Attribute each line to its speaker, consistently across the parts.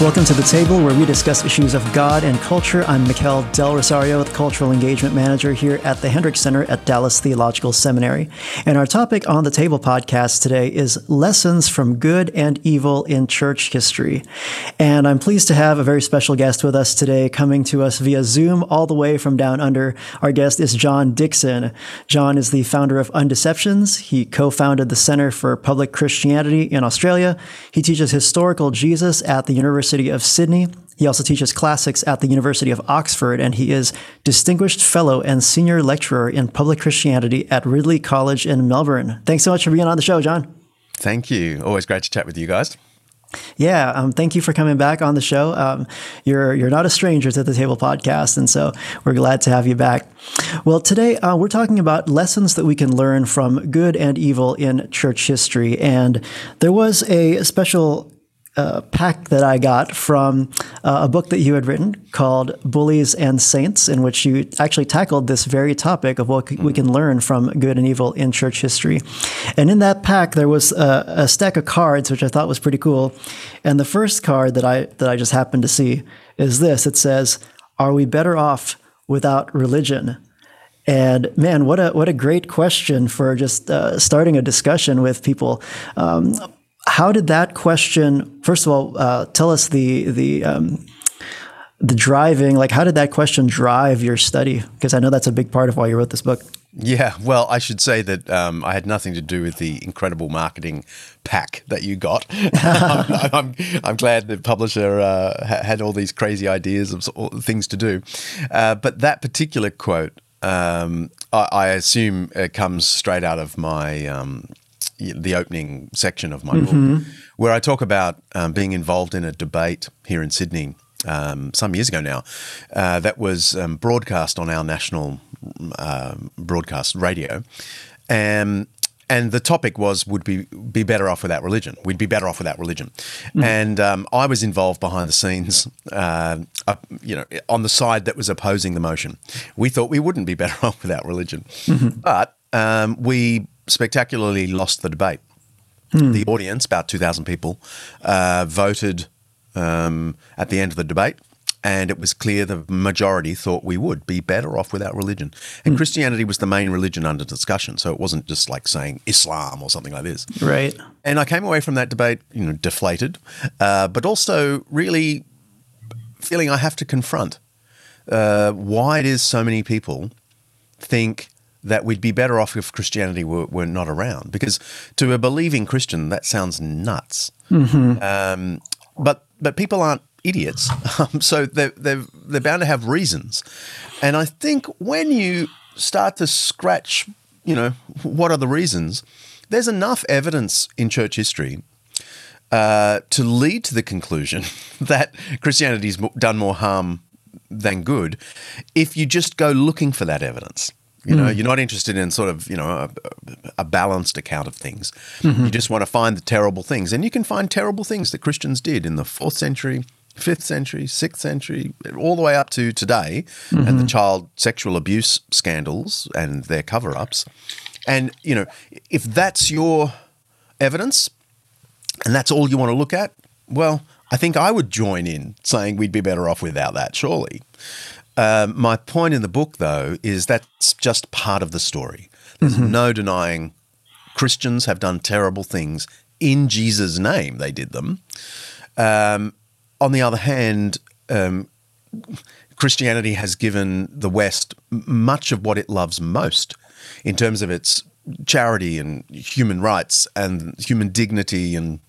Speaker 1: Welcome to the table where we discuss issues of God and culture. I'm Mikel Del Rosario, the Cultural Engagement Manager here at the Hendricks Center at Dallas Theological Seminary. And our topic on the table podcast today is lessons from good and evil in church history. And I'm pleased to have a very special guest with us today, coming to us via Zoom all the way from down under. Our guest is John Dixon. John is the founder of Undeceptions. He co-founded the Center for Public Christianity in Australia. He teaches historical Jesus at the University University of Sydney. He also teaches classics at the University of Oxford, and he is Distinguished Fellow and Senior Lecturer in Public Christianity at Ridley College in Melbourne. Thanks so much for being on the show, John.
Speaker 2: Thank you. Always great to chat with you guys.
Speaker 1: Yeah, um, thank you for coming back on the show. Um, you're you're not a stranger to the Table Podcast, and so we're glad to have you back. Well, today uh, we're talking about lessons that we can learn from good and evil in church history, and there was a special uh, pack that I got from uh, a book that you had written called Bullies and Saints, in which you actually tackled this very topic of what we can learn from good and evil in church history. And in that pack, there was a, a stack of cards, which I thought was pretty cool. And the first card that I that I just happened to see is this. It says, "Are we better off without religion?" And man, what a what a great question for just uh, starting a discussion with people. Um, how did that question? First of all, uh, tell us the the um, the driving. Like, how did that question drive your study? Because I know that's a big part of why you wrote this book.
Speaker 2: Yeah, well, I should say that um, I had nothing to do with the incredible marketing pack that you got. I'm, I'm, I'm, glad the publisher uh, had all these crazy ideas of things to do. Uh, but that particular quote, um, I, I, assume, comes straight out of my um, the opening section of my mm-hmm. book, where I talk about um, being involved in a debate here in Sydney um, some years ago now uh, that was um, broadcast on our national uh, broadcast radio. Um, and the topic was would we be better off without religion? We'd be better off without religion. Mm. And um, I was involved behind the scenes, uh, uh, you know, on the side that was opposing the motion. We thought we wouldn't be better off without religion, mm-hmm. but um, we spectacularly lost the debate. Hmm. The audience, about 2,000 people, uh, voted um, at the end of the debate. And it was clear the majority thought we would be better off without religion. And hmm. Christianity was the main religion under discussion. So it wasn't just like saying Islam or something like this.
Speaker 1: Right.
Speaker 2: And I came away from that debate, you know, deflated, uh, but also really feeling I have to confront uh, why it is so many people think that we'd be better off if Christianity were, were not around. Because to a believing Christian, that sounds nuts. Mm-hmm. Um, but but people aren't idiots, um, so they're, they're they're bound to have reasons. And I think when you start to scratch, you know, what are the reasons? There's enough evidence in church history uh, to lead to the conclusion that Christianity's done more harm than good if you just go looking for that evidence. You know, mm. you're not interested in sort of, you know, a, a balanced account of things. Mm-hmm. You just want to find the terrible things. And you can find terrible things that Christians did in the fourth century, fifth century, sixth century, all the way up to today, mm-hmm. and the child sexual abuse scandals and their cover ups. And, you know, if that's your evidence and that's all you want to look at, well, I think I would join in saying we'd be better off without that, surely. Um, my point in the book, though, is that's just part of the story. There's mm-hmm. no denying Christians have done terrible things in Jesus' name. They did them. Um, on the other hand, um, Christianity has given the West much of what it loves most in terms of its charity and human rights and human dignity and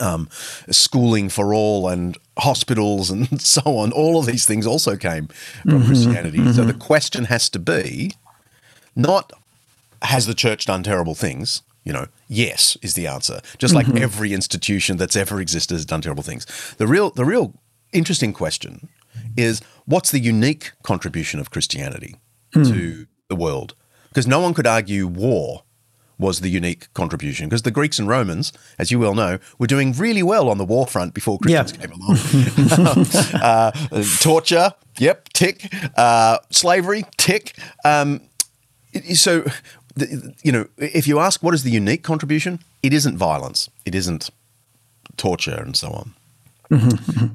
Speaker 2: um, schooling for all and hospitals and so on. All of these things also came from mm-hmm, Christianity. Mm-hmm. So the question has to be not has the church done terrible things? You know, yes is the answer. Just like mm-hmm. every institution that's ever existed has done terrible things. The real, the real interesting question is what's the unique contribution of Christianity mm. to the world? Because no one could argue war was the unique contribution because the Greeks and Romans, as you well know, were doing really well on the war front before Christians
Speaker 1: Yeah.
Speaker 2: came along. uh, torture, yep, tick. Uh, slavery, tick. Um, so, you know, if you ask what is the unique contribution, it isn't violence, it isn't torture, and so on.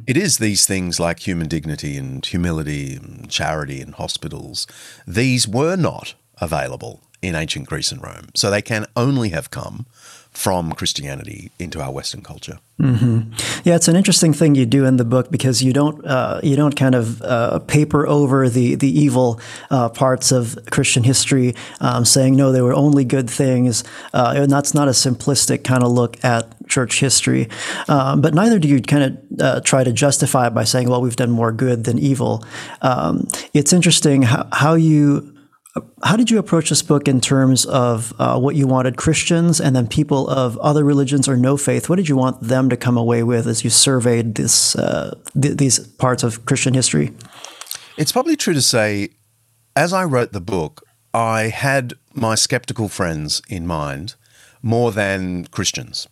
Speaker 2: It is these things like human dignity and humility and charity and hospitals. These were not available in ancient Greece and Rome. So they can only have come from Christianity into our Western culture.
Speaker 1: Yeah, it's an interesting thing you do in the book because you don't uh, you don't kind of uh, paper over the the evil uh, parts of Christian history, um, saying no, they were only good things, uh, and that's not a simplistic kind of look at church history. Um, but neither do you kind of uh, try to justify it by saying, well, we've done more good than evil. Um, it's interesting how, how you how did you approach this book in terms of uh, what you wanted Christians and then people of other religions or no faith? What did you want them to come away with as you surveyed this uh, th- these parts of Christian history?
Speaker 2: It's probably true to say, as I wrote the book, I had my skeptical friends in mind more than Christians.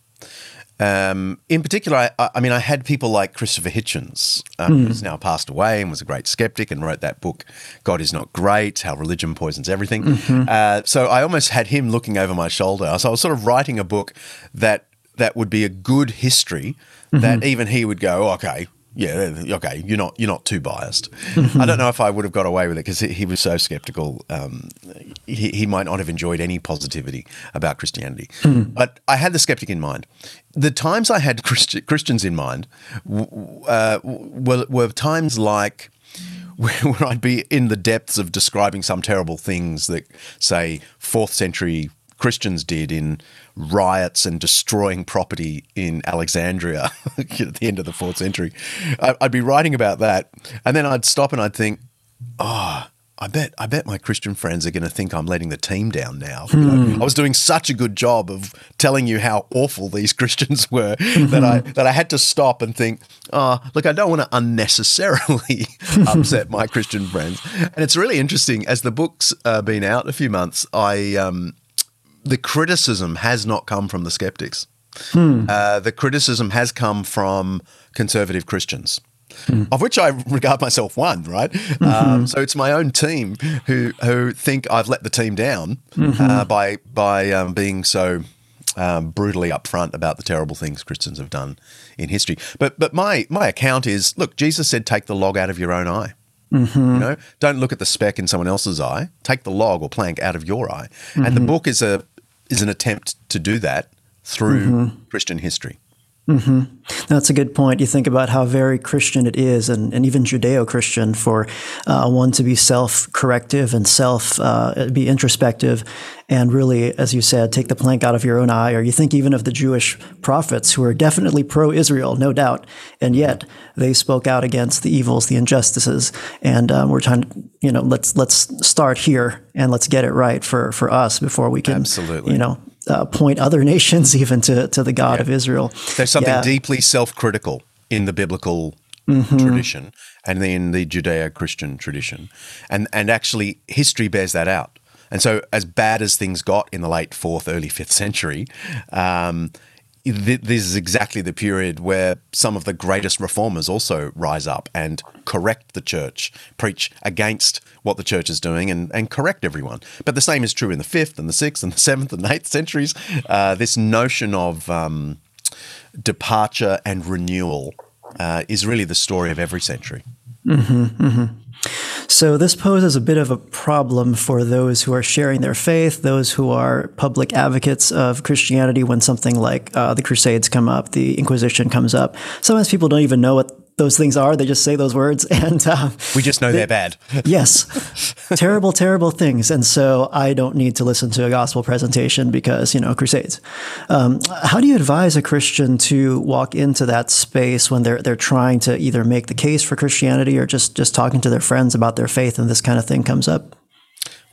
Speaker 2: Um, in particular, I, I mean, I had people like Christopher Hitchens, um, who's now passed away and was a great skeptic and wrote that book, God is Not Great How Religion Poisons Everything. Uh, so I almost had him looking over my shoulder. So I was sort of writing a book that that would be a good history that even he would go, "Oh, okay, yeah, okay, you're not you're not too biased. I don't know if I would have got away with it because he, he was so skeptical. Um, he, he might not have enjoyed any positivity about Christianity. But I had the skeptic in mind. The times I had Christi- Christians in mind uh, were, were times like where, where I'd be in the depths of describing some terrible things that, say, fourth century Christians did in riots and destroying property in Alexandria at the end of the fourth century. I'd be writing about that, and then I'd stop and I'd think, oh. I bet I bet my Christian friends are going to think I'm letting the team down now. You know, I was doing such a good job of telling you how awful these Christians were that I that I had to stop and think, oh, look, I don't want to unnecessarily upset my Christian friends. And it's really interesting as the book's uh, been out a few months. I um, the criticism has not come from the skeptics. Uh, the criticism has come from conservative Christians. Of which I regard myself one, right? Um, so it's my own team who who think I've let the team down uh, by by um, being so um, brutally upfront about the terrible things Christians have done in history. But but my my account is look, Jesus said, "Take the log out of your own eye." You know, don't look at the speck in someone else's eye. Take the log or plank out of your eye. And the book is a is an attempt to do that through mm-hmm. Christian history.
Speaker 1: That's a good point. You think about how very Christian it is, and, and even Judeo Christian, for uh, one to be self corrective and self uh, be introspective, and really, as you said, take the plank out of your own eye. Or you think even of the Jewish prophets who are definitely pro Israel, no doubt, and yet they spoke out against the evils, the injustices, and um, we're trying to, you know, let's let's start here and let's get it right for for us before we can,
Speaker 2: Absolutely.
Speaker 1: you know. Uh, point other nations even to, to the God of Israel.
Speaker 2: There's something
Speaker 1: Yeah.
Speaker 2: deeply self-critical in the biblical tradition and in the Judeo-Christian tradition, and and actually history bears that out. And so, as bad as things got in the late fourth, early fifth century, um, this is exactly the period where some of the greatest reformers also rise up and correct the church, preach against what the church is doing, and, and correct everyone. But the same is true in the fifth and the sixth and the seventh and eighth centuries. Uh, this notion of um, departure and renewal uh, is really the story of every century.
Speaker 1: So this poses a bit of a problem for those who are sharing their faith, those who are public advocates of Christianity. When something like uh, the Crusades come up, the Inquisition comes up, sometimes people don't even know what those things are. They just say those words, and uh,
Speaker 2: We just know they're bad.
Speaker 1: yes, terrible, terrible things. And so I don't need to listen to a gospel presentation because, you know, crusades. Um, how do you advise a Christian to walk into that space when they're, they're trying to either make the case for Christianity or just, just talking to their friends about their faith and this kind of thing comes up?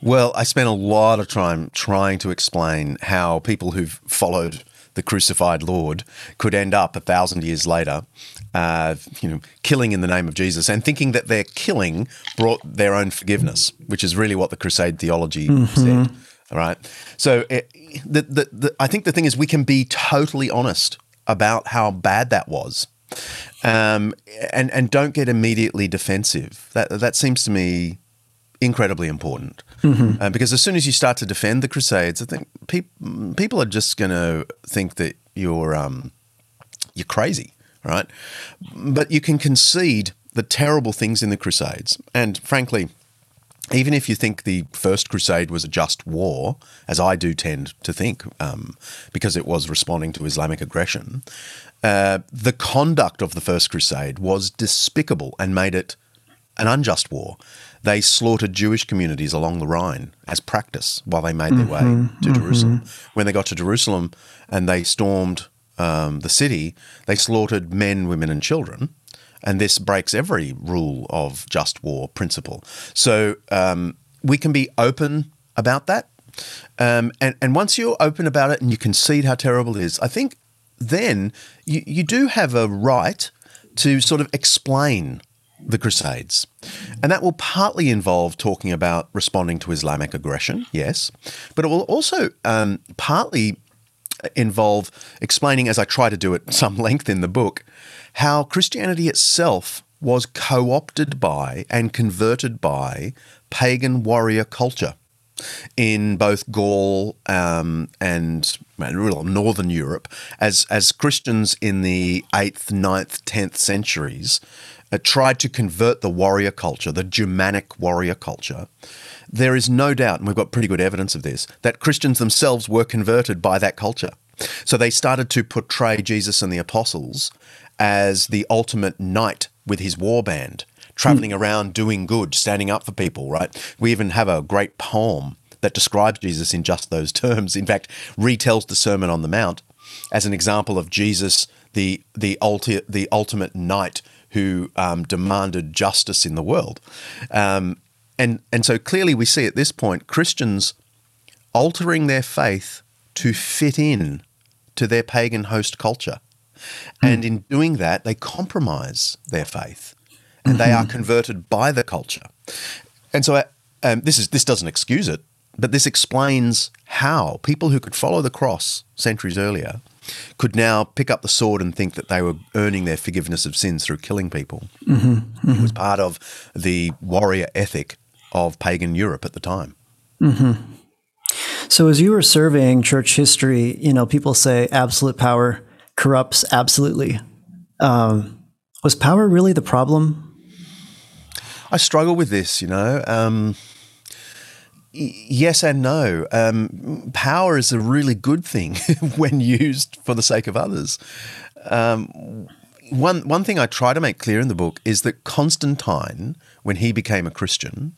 Speaker 2: Well, I spent a lot of time trying to explain how people who've followed the crucified Lord could end up a thousand years later, uh, you know, killing in the name of Jesus and thinking that their killing brought their own forgiveness, which is really what the Crusade theology said. All right. So it, the, the, the, I think the thing is we can be totally honest about how bad that was. Um, and and don't get immediately defensive. That that seems to me incredibly important mm-hmm. uh, because as soon as you start to defend the Crusades, I think pe- people are just going to think that you're um, you're crazy, right? But you can concede the terrible things in the Crusades, and frankly, even if you think the First Crusade was a just war, as I do tend to think, um, because it was responding to Islamic aggression, uh, the conduct of the First Crusade was despicable and made it an unjust war. They slaughtered Jewish communities along the Rhine as practice while they made their way mm-hmm, to mm-hmm. Jerusalem. When they got to Jerusalem and they stormed um, the city, they slaughtered men, women, and children. And this breaks every rule of just war principle. So um, we can be open about that. Um, and, and once you're open about it and you concede how terrible it is, I think then you, you do have a right to sort of explain the Crusades. And that will partly involve talking about responding to Islamic aggression, yes, but it will also um, partly involve explaining, as I try to do at some length in the book, how Christianity itself was co opted by and converted by pagan warrior culture in both Gaul um, and well, northern Europe, as as Christians in the eighth, 9th, tenth centuries uh, tried to convert the warrior culture, the Germanic warrior culture. There is no doubt, and we've got pretty good evidence of this, that Christians themselves were converted by that culture. So they started to portray Jesus and the apostles as the ultimate knight with his war band, traveling mm. around doing good, standing up for people, right? We even have a great poem that describes Jesus in just those terms. In fact, retells the Sermon on the Mount as an example of Jesus, the the ulti- the ultimate knight who um, demanded justice in the world. Um, and and so clearly we see at this point Christians altering their faith to fit in to their pagan host culture. Mm. And in doing that, they compromise their faith and they are mm-hmm. converted by the culture. And so um, this is this doesn't excuse it, but this explains how people who could follow the cross centuries earlier could now pick up the sword and think that they were earning their forgiveness of sins through killing people. Mm-hmm, mm-hmm. It was part of the warrior ethic of pagan Europe at the time.
Speaker 1: Mm-hmm. So, as you were surveying church history, you know, people say absolute power corrupts absolutely. Um, was power really the problem?
Speaker 2: I struggle with this, you know. Um, yes and no. Um, power is a really good thing when used for the sake of others. Um, one one thing I try to make clear in the book is that Constantine, when he became a Christian,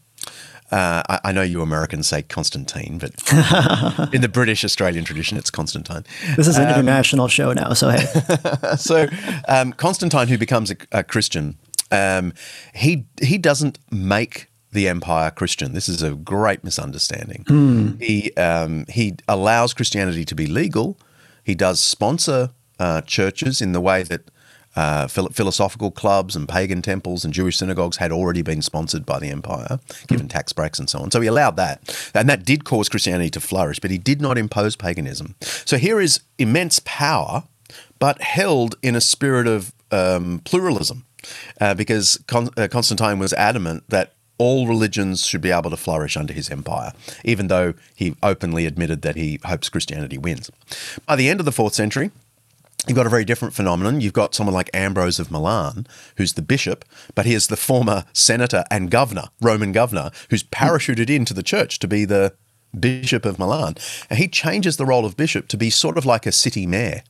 Speaker 2: uh, I, I, know you Americans say Constantine, but in the British Australian tradition, it's Constantine.
Speaker 1: This is an um, international show now, so hey.
Speaker 2: so um, Constantine, who becomes a, a Christian, um, he he doesn't make the empire Christian. This is a great misunderstanding. Mm. He um, he allows Christianity to be legal. He does sponsor uh, churches in the way that uh, philosophical clubs and pagan temples and Jewish synagogues had already been sponsored by the empire, given mm. tax breaks and so on. So he allowed that. And that did cause Christianity to flourish, but he did not impose paganism. So here is immense power, but held in a spirit of um, pluralism. Uh, because Con- uh, Constantine was adamant that all religions should be able to flourish under his empire, even though he openly admitted that he hopes Christianity wins. By the end of the fourth century, You've got a very different phenomenon. You've got someone like Ambrose of Milan, who's the bishop, but he is the former senator and governor, Roman governor, who's parachuted into the church to be the bishop of Milan. And he changes the role of bishop to be sort of like a city mayor.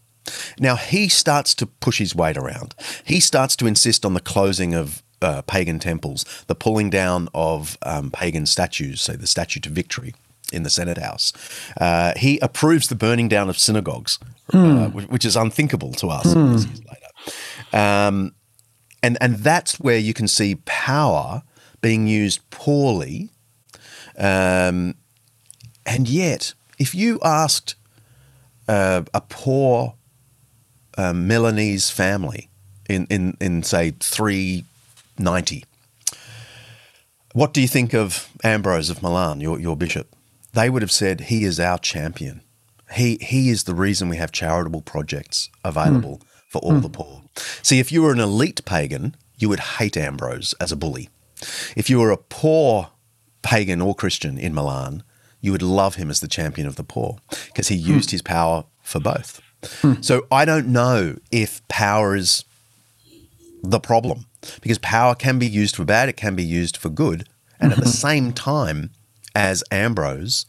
Speaker 2: Now he starts to push his weight around. He starts to insist on the closing of uh, pagan temples, the pulling down of um, pagan statues, say the Statue to Victory in the Senate House. Uh, he approves the burning down of synagogues, mm. uh, which is unthinkable to us mm. years later. Um, and and that's where you can see power being used poorly. Um, and yet, if you asked uh, a poor uh, Milanese family in, in, in say three 90. What do you think of Ambrose of Milan, your, your bishop? they would have said, He is our champion. He, he is the reason we have charitable projects available mm. for all mm. the poor. See, if you were an elite pagan, you would hate Ambrose as a bully. If you were a poor pagan or Christian in Milan, you would love him as the champion of the poor because he hmm. used mm. his power for both. Hmm. So I don't know if power is the problem because power can be used for bad, it can be used for good. And at the same time as Ambrose,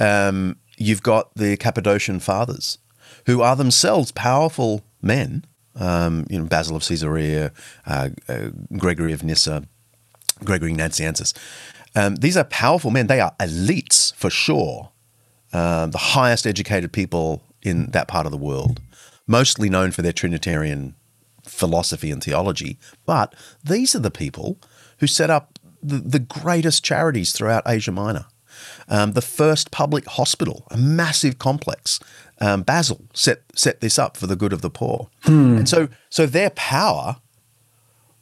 Speaker 2: um, you've got the Cappadocian fathers who are themselves powerful men. Um, you know, Basil of Caesarea, uh, uh, Gregory of Nyssa, Gregory Nazianzus. Um, these are powerful men. They are elites for sure, uh, the highest educated people in that part of the world, mostly known for their Trinitarian philosophy and theology. But these are the people who set up the, the greatest charities throughout Asia Minor. Um, the first public hospital, a massive complex. Um, Basil set set this up for the good of the poor, hmm. and so so their power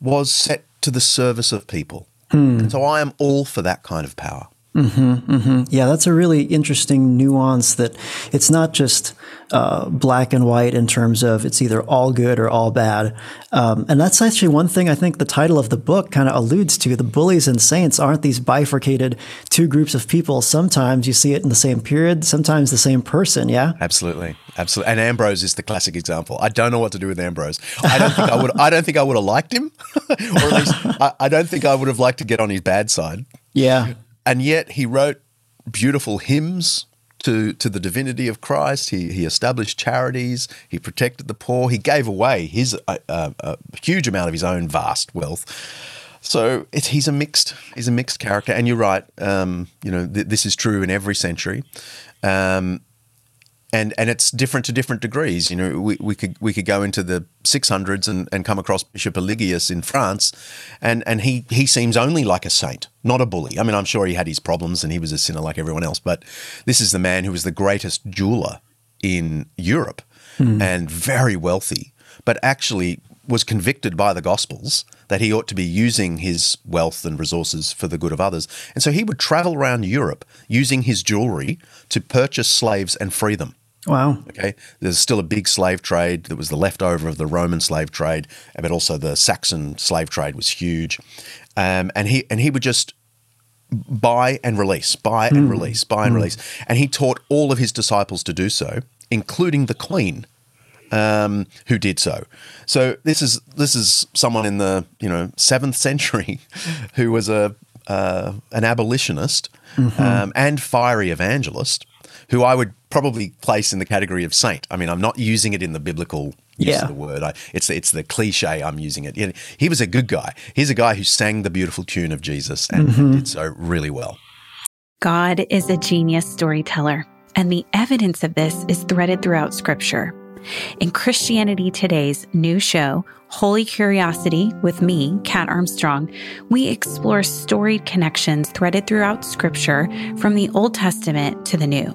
Speaker 2: was set to the service of people. Hmm. And so I am all for that kind of power.
Speaker 1: Mm-hmm, mm-hmm. Yeah, that's a really interesting nuance that it's not just uh, black and white in terms of it's either all good or all bad. Um, and that's actually one thing I think the title of the book kind of alludes to. The bullies and saints aren't these bifurcated two groups of people. Sometimes you see it in the same period, sometimes the same person. Yeah,
Speaker 2: absolutely, absolutely. And Ambrose is the classic example. I don't know what to do with Ambrose. I don't think I would. I don't think I would have liked him, or at least I, I don't think I would have liked to get on his bad side.
Speaker 1: Yeah.
Speaker 2: And yet he wrote beautiful hymns to, to the divinity of Christ. He, he established charities. He protected the poor. He gave away his uh, uh, a huge amount of his own vast wealth. So he's a mixed he's a mixed character. And you're right. Um, you know th- this is true in every century. Um, and and it's different to different degrees. You know, we, we could we could go into the 600s and, and come across Bishop Eligius in France, and and he he seems only like a saint, not a bully. I mean, I'm sure he had his problems and he was a sinner like everyone else, but this is the man who was the greatest jeweler in Europe hmm. and very wealthy, but actually was convicted by the Gospels that he ought to be using his wealth and resources for the good of others. And so he would travel around Europe using his jewelry to purchase slaves and free them.
Speaker 1: Wow.
Speaker 2: Okay. There's still a big slave trade that was the leftover of the Roman slave trade, but also the Saxon slave trade was huge. Um, and he and he would just buy and release, buy and mm. release, buy and mm. release. And he taught all of his disciples to do so, including the queen, um, who did so. So this is this is someone in the you know seventh century who was a uh, an abolitionist mm-hmm. um, and fiery evangelist who I would probably place in the category of saint. I mean, I'm not using it in the biblical use yeah. of the word. I, it's it's the cliche. I'm using it. He was a good guy. He's a guy who sang the beautiful tune of Jesus and mm-hmm. did so really well.
Speaker 3: God is a genius storyteller, and the evidence of this is threaded throughout Scripture. In Christianity Today's new show, Holy Curiosity, with me, Kat Armstrong, we explore storied connections threaded throughout Scripture from the Old Testament to the New.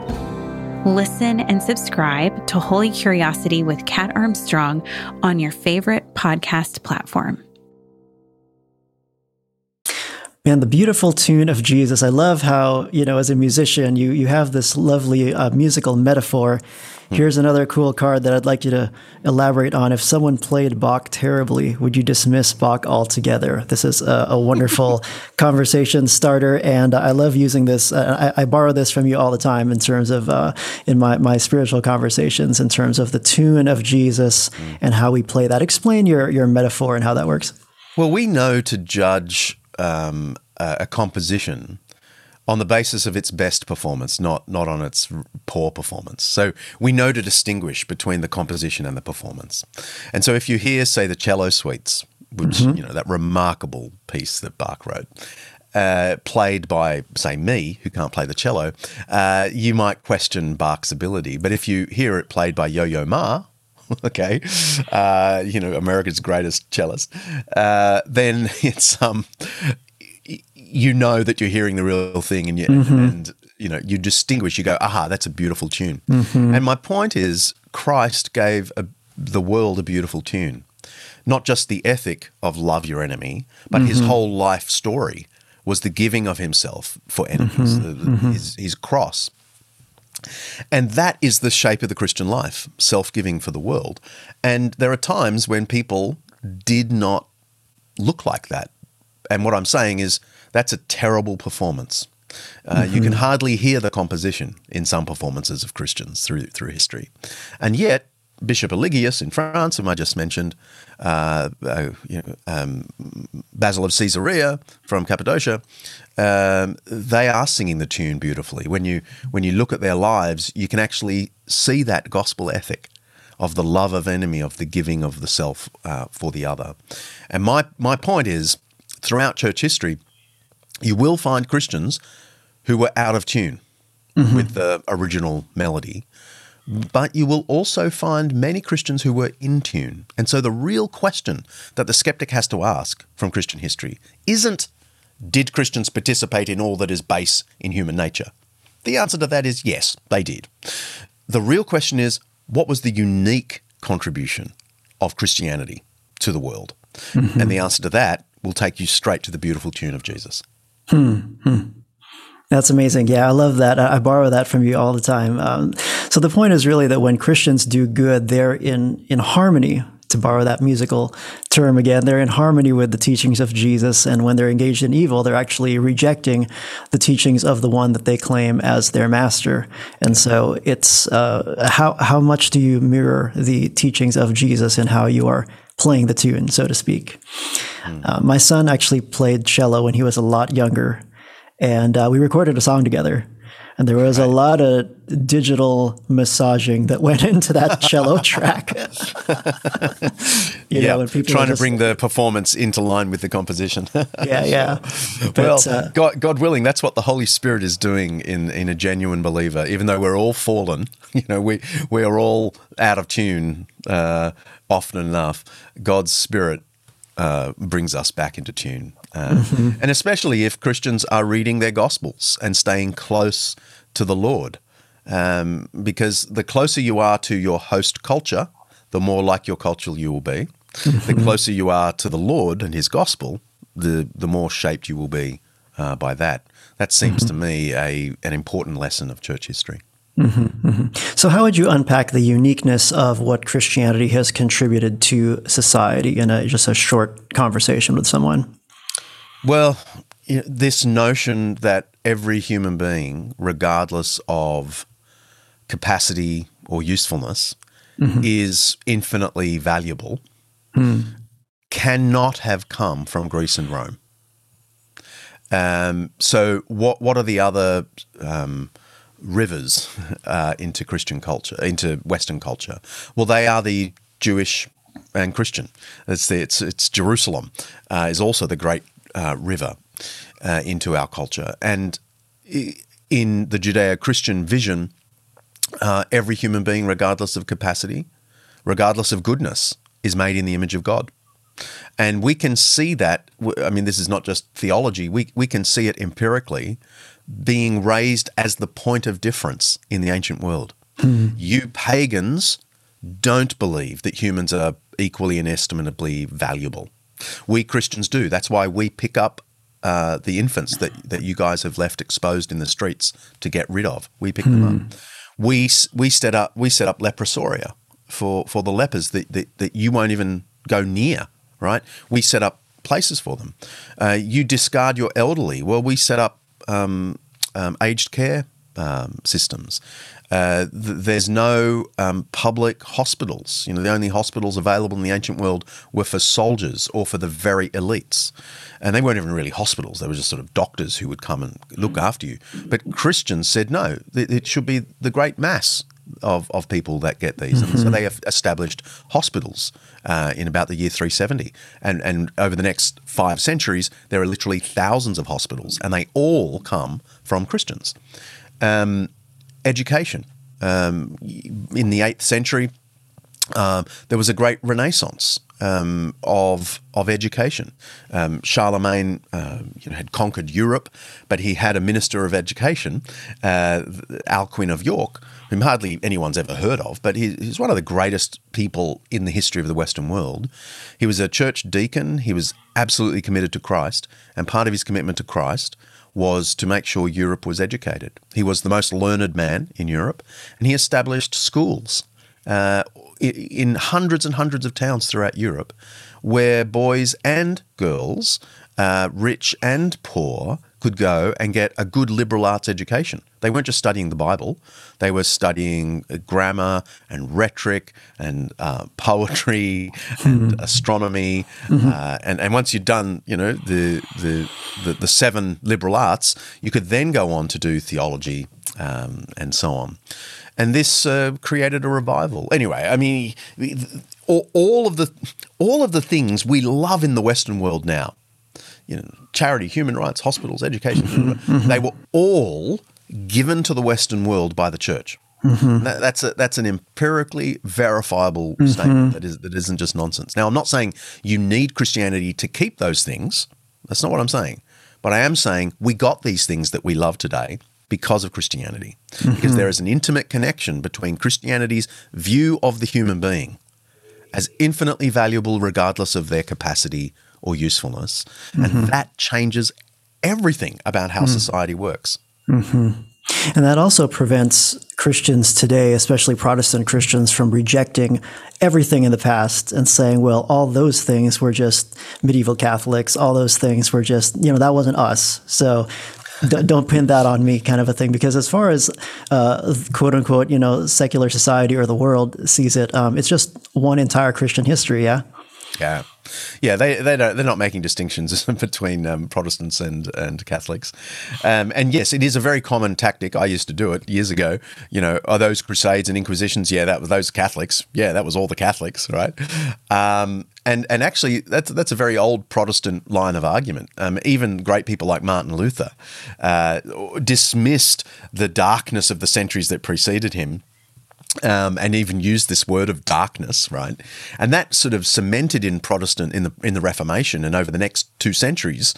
Speaker 3: Listen and subscribe to Holy Curiosity with Kat Armstrong on your favorite podcast platform.
Speaker 1: Man, the beautiful tune of Jesus. I love how, you know, as a musician, you you have this lovely uh, musical metaphor Hmm. Here's another cool card that I'd like you to elaborate on. If someone played Bach terribly, would you dismiss Bach altogether? This is a, a wonderful conversation starter, and I love using this. Uh, I, I, borrow this from you all the time in terms of uh, in my, my spiritual conversations, in terms of the tune of Jesus mm. and how we play that. Explain your your metaphor and how that works.
Speaker 2: Well, we know to judge um, a, a composition on the basis of its best performance, not not on its poor performance. So we know to distinguish between the composition and the performance. And so if you hear, say, the cello suites, which mm-hmm. you know that remarkable piece that Bach wrote, uh, played by, say, me, who can't play the cello, uh, you might question Bach's ability. But if you hear it played by Yo Yo Ma, okay, uh, you know, America's greatest cellist, uh, then it's um, you know that you're hearing the real thing, and you, mm-hmm. and you know you distinguish. You go, aha, that's a beautiful tune. Mm-hmm. And my point is, Christ gave a, the world a beautiful tune, not just the ethic of love your enemy, but mm-hmm. his whole life story was the giving of himself for enemies, mm-hmm. the, mm-hmm. his, his cross. And that is the shape of the Christian life, self giving for the world. And there are times when people did not look like that. And what I'm saying is that's a terrible performance. Uh, mm-hmm. You can mm-hmm. hardly hear the composition in some performances of Christians through through history, and yet Bishop Eligius in France, whom I just mentioned, uh, uh, you know, um, Basil of Caesarea from Cappadocia, um, they are singing the tune beautifully. When you when you look at their lives, you can actually see that gospel ethic of the love of enemy, of the giving of the self uh, for the other. And my my point is, throughout church history, you will find Christians who were out of tune mm-hmm. with the original melody. But you will also find many Christians who were in tune. And so the real question that the skeptic has to ask from Christian history isn't did Christians participate in all that is base in human nature? The answer to that is yes, they did. The real question is what was the unique contribution of Christianity to the world? Mm-hmm. And the answer to that will take you straight to the beautiful tune of Jesus. Hmm,
Speaker 1: hmm. That's amazing. Yeah, I love that. I, borrow that from you all the time. Um, so the point is really that when Christians do good, they're in in harmony. To borrow that musical term again, they're in harmony with the teachings of Jesus. And when they're engaged in evil, they're actually rejecting the teachings of the one that they claim as their master. And so it's uh, how how much do you mirror the teachings of Jesus and how you are playing the tune, so to speak. Mm. Uh, my son actually played cello when he was a lot younger, and uh, we recorded a song together. And there was right. a lot of digital massaging that went into that cello track.
Speaker 2: yeah, know, trying to bring the performance into line with the composition.
Speaker 1: yeah, yeah.
Speaker 2: But, well, uh, God, God willing, that's what the Holy Spirit is doing in in a genuine believer. Even though we're all fallen, you know, we we are all out of tune uh, often enough. God's Spirit uh, brings us back into tune. Mm-hmm. And especially if Christians are reading their Gospels and staying close to the Lord. Um, because the closer you are to your host culture, the more like your culture you will be. Mm-hmm. The closer you are to the Lord and His Gospel, the the more shaped you will be uh, by that. That seems mm-hmm. to me a an important lesson of church history. Mm-hmm,
Speaker 1: mm-hmm. So, how would you unpack the uniqueness of what Christianity has contributed to society in a, just a short conversation with someone?
Speaker 2: Well, you know, this notion that every human being, regardless of capacity or usefulness, mm-hmm. is infinitely valuable, mm. cannot have come from Greece and Rome. Um, so, what what are the other um, rivers uh, into Christian culture, into Western culture? Well, they are the Jewish and Christian. It's the, it's, it's Jerusalem uh, is also the great uh, river uh, into our culture, and in the Judeo-Christian vision, uh, every human being, regardless of capacity, regardless of goodness, is made in the image of God. And we can see that. I mean, this is not just theology. We we can see it empirically being raised as the point of difference in the ancient world. Mm. You pagans don't believe that humans are equally inestimably valuable. We Christians do. That's why we pick up uh, the infants that, that you guys have left exposed in the streets to get rid of. We pick mm. them up. Hmm. We we set up we set up leprosoria for, for the lepers that, that, that you won't even go near. Right? We set up places for them. Uh, you discard your elderly. Well, we set up um, um, aged care um, systems. Uh, th- there's no um, public hospitals. You know, the only hospitals available in the ancient world were for soldiers or for the very elites, and they weren't even really hospitals. They were just sort of doctors who would come and look after you. But Christians said no. It should be the great mass of, of people that get these. And so they have established hospitals uh, in about the year 370. And, and over the next five centuries, there are literally thousands of hospitals, and they all come from Christians. Um, education. Um, in the 8th century, uh, there was a great renaissance um, of of education. Um, Charlemagne uh, you know, had conquered Europe, but he had a minister of education, uh, Alcuin of York, whom hardly anyone's ever heard of, but he, he's one of the greatest people in the history of the Western world. He was a church deacon. He was absolutely committed to Christ, and part of his commitment to Christ was to make sure Europe was educated. He was the most learned man in Europe, and he established schools uh, in hundreds and hundreds of towns throughout Europe where boys and girls, uh, rich and poor, could go and get a good liberal arts education. They weren't just studying the Bible, they were studying grammar and rhetoric and uh, poetry and mm-hmm. astronomy. Mm-hmm. Uh, and, and once you'd done, you know, the, the, the, the, seven liberal arts, you could then go on to do theology um, and so on and this uh, created a revival. Anyway, I mean, all, of the all of the things we love in the Western world now, you know, charity, human rights, hospitals, education, mm-hmm. they were all given to the Western world by the church. Mm-hmm. That, that's a, that's an empirically verifiable mm-hmm. statement that is that isn't just nonsense. Now, I'm not saying you need Christianity to keep those things. That's not what I'm saying. But I am saying we got these things that we love today because of Christianity. Mm-hmm. Because there is an intimate connection between Christianity's view of the human being as infinitely valuable regardless of their capacity or usefulness. Mm-hmm. And that changes everything about how mm-hmm. society works.
Speaker 1: Mm-hmm. And that also prevents Christians today, especially Protestant Christians, from rejecting everything in the past and saying, well, all those things were just medieval Catholics, all those things were just, you know, that wasn't us. So don't pin that on me kind of a thing because as far as uh, quote unquote you know secular society or the world sees it um, it's just one entire christian history yeah
Speaker 2: yeah yeah, they they don't they're not making distinctions between um, Protestants and and Catholics, um, and yes, it is a very common tactic. I used to do it years ago. You know, are those Crusades and Inquisitions? Yeah, that was those Catholics. Yeah, that was all the Catholics, right? Um, and and actually, that's that's a very old Protestant line of argument. Um, even great people like Martin Luther uh, dismissed the darkness of the centuries that preceded him um, and even used this word of darkness, right? And that sort of cemented in Protestant in the in the Reformation, and over the next two centuries,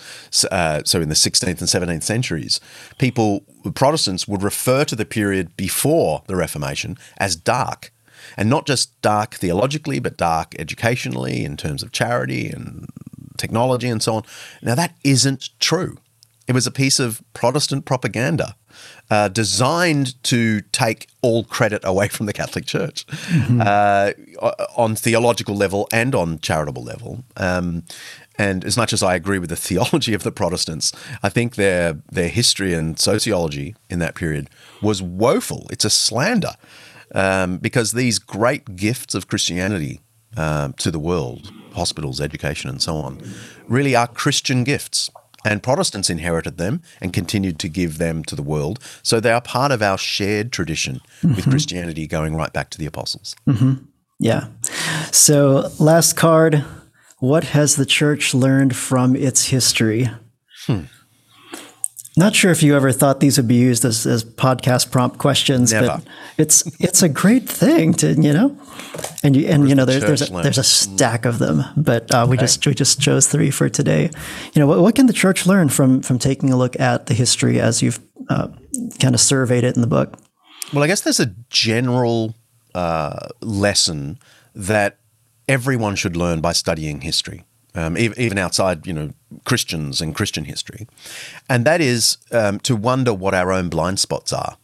Speaker 2: uh, so in the 16th and 17th centuries, people Protestants would refer to the period before the Reformation as dark, and not just dark theologically, but dark educationally in terms of charity and technology and so on. Now that isn't true. It was a piece of Protestant propaganda uh, designed to take all credit away from the Catholic Church mm-hmm. uh, on theological level and on charitable level. Um, and as much as I agree with the theology of the Protestants, I think their their history and sociology in that period was woeful. It's a slander um, because these great gifts of Christianity uh, to the world, hospitals, education, and so on, really are Christian gifts. And Protestants inherited them and continued to give them to the world. So they are part of our shared tradition mm-hmm. with Christianity going right back to the apostles.
Speaker 1: Mm-hmm. Yeah. So, last card What has the church learned from its history? Hmm. Not sure if you ever thought these would be used as, as podcast prompt questions,
Speaker 2: Never.
Speaker 1: but it's it's a great thing to you know, and you and you know the there's there's a, there's a stack of them, but uh, we okay. just we just chose three for today. You know what, what can the church learn from from taking a look at the history as you've uh, kind of surveyed it in the book?
Speaker 2: Well, I guess there's a general uh, lesson that everyone should learn by studying history um, even outside, you know, Christians and Christian history, and that is um, to wonder what our own blind spots are.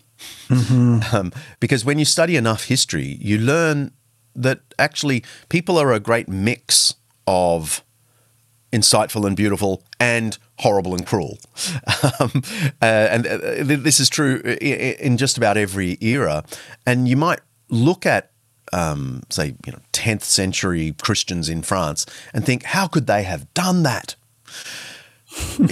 Speaker 2: Mm-hmm. Um, because when you study enough history, you learn that actually people are a great mix of insightful and beautiful and horrible and cruel. Um, uh, and uh, this is true in just about every era. And you might look at um, say, you know, 10th century Christians in France and think, how could they have done that?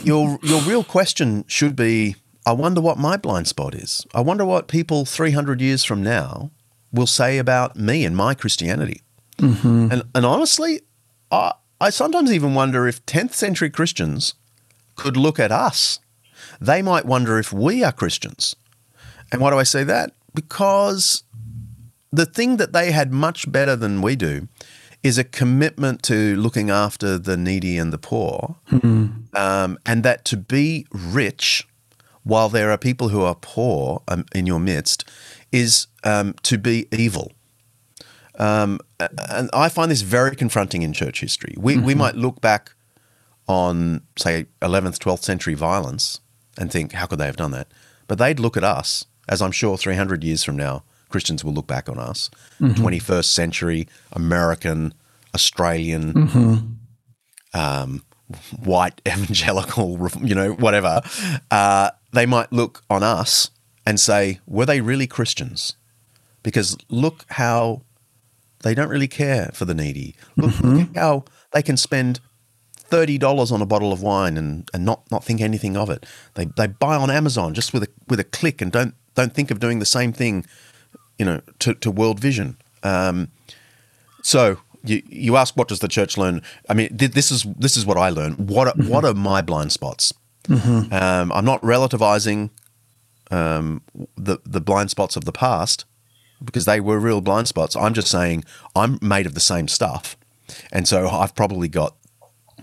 Speaker 2: your, your real question should be I wonder what my blind spot is. I wonder what people 300 years from now will say about me and my Christianity. And, and honestly, I, I sometimes even wonder if 10th century Christians could look at us. They might wonder if we are Christians. And why do I say that? Because the thing that they had much better than we do is a commitment to looking after the needy and the poor, um, and that to be rich while there are people who are poor um, in your midst is um, to be evil. Um, and I find this very confronting in church history. We, we might look back on, say, 11th, 12th century violence and think, how could they have done that? But they'd look at us, as I'm sure 300 years from now, Christians will look back on us, 21st century American, Australian, um, white evangelical, you know, whatever. Uh, they might look on us and say, were they really Christians? Because look how they don't really care for the needy. Look, look at how they can spend thirty dollars on a bottle of wine and, and not, not think anything of it. They they buy on Amazon just with a with a click and don't don't think of doing the same thing, you know, to, to World Vision. Um, so you you ask what does the church learn? I mean, th- this is this is what I learned. What are, what are my blind spots? Um, I'm not relativizing um, the the blind spots of the past because they were real blind spots. I'm just saying I'm made of the same stuff, and so I've probably got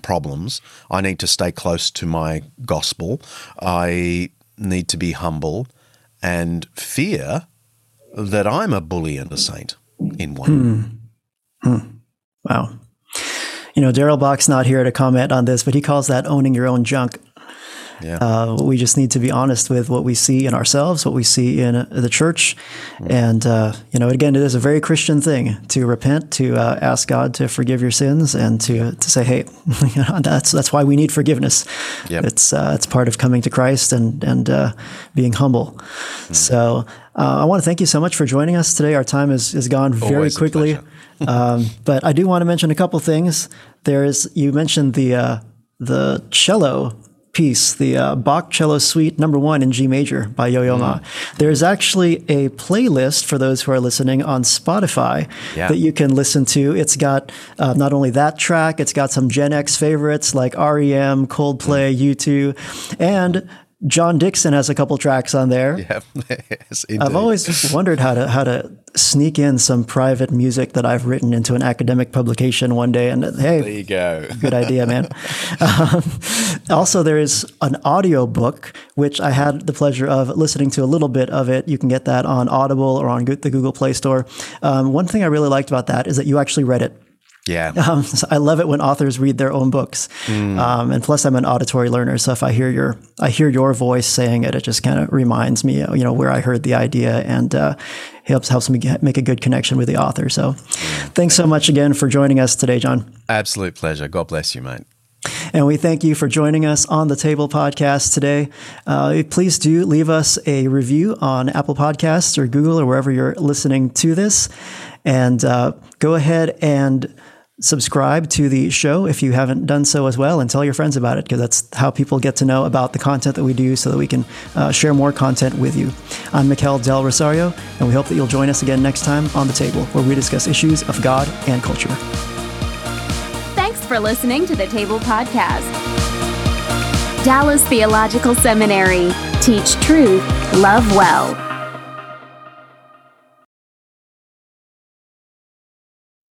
Speaker 2: problems. I need to stay close to my gospel. I need to be humble and fear that I'm a bully and a saint in one. Hmm. Hmm.
Speaker 1: Wow. You know, Darrell Bock's not here to comment on this, but he calls that owning your own junk.
Speaker 2: Yeah.
Speaker 1: Uh, we just need to be honest with what we see in ourselves, what we see in uh, the church. And, uh, you know, again, it is a very Christian thing to repent, to uh, ask God to forgive your sins, and to, to say, hey, you know, that's, that's why we need forgiveness.
Speaker 2: Yep.
Speaker 1: It's, uh, it's part of coming to Christ and, and uh, being humble. So uh, I want to thank you so much for joining us today. Our time is, is gone very
Speaker 2: Always
Speaker 1: quickly. um, but I do want to mention a couple things. There is, you mentioned the, uh, the cello piece, the uh, Bach Cello Suite Number One in G Major by Yo-Yo Ma. There's actually a playlist for those who are listening on Spotify
Speaker 2: Yeah.
Speaker 1: that you can listen to. It's got uh, not only that track, it's got some Gen X favorites like REM, Coldplay, U2, and John Dixon has a couple tracks on there.
Speaker 2: Yeah, yes,
Speaker 1: I've always wondered how to how to sneak in some private music that I've written into an academic publication one day. And hey,
Speaker 2: There you go.
Speaker 1: good idea, man. um, also, there is an audio book which I had the pleasure of listening to a little bit of it. You can get that on Audible or on the Google Play Store. Um, one thing I really liked about that is that you actually read it.
Speaker 2: Yeah.
Speaker 1: Um, so I love it when authors read their own books, um, and plus I'm an auditory learner. So if I hear your I hear your voice saying it, it just kind of reminds me, you know, where I heard the idea, and uh, helps helps me get, make a good connection with the author. So, thanks so much again for joining us today, John.
Speaker 2: Absolute pleasure. God bless you, mate.
Speaker 1: And we thank you for joining us on the Table Podcast today. Uh, please do leave us a review on Apple Podcasts or Google or wherever you're listening to this. And uh, go ahead and subscribe to the show if you haven't done so as well and tell your friends about it because that's how people get to know about the content that we do so that we can uh, share more content with you. I'm Mikel Del Rosario, and we hope that you'll join us again next time on the table where we discuss issues of God and culture.
Speaker 4: Thanks for listening to the Table Podcast. Dallas Theological Seminary. Teach truth, love well.